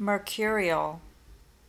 mercurial.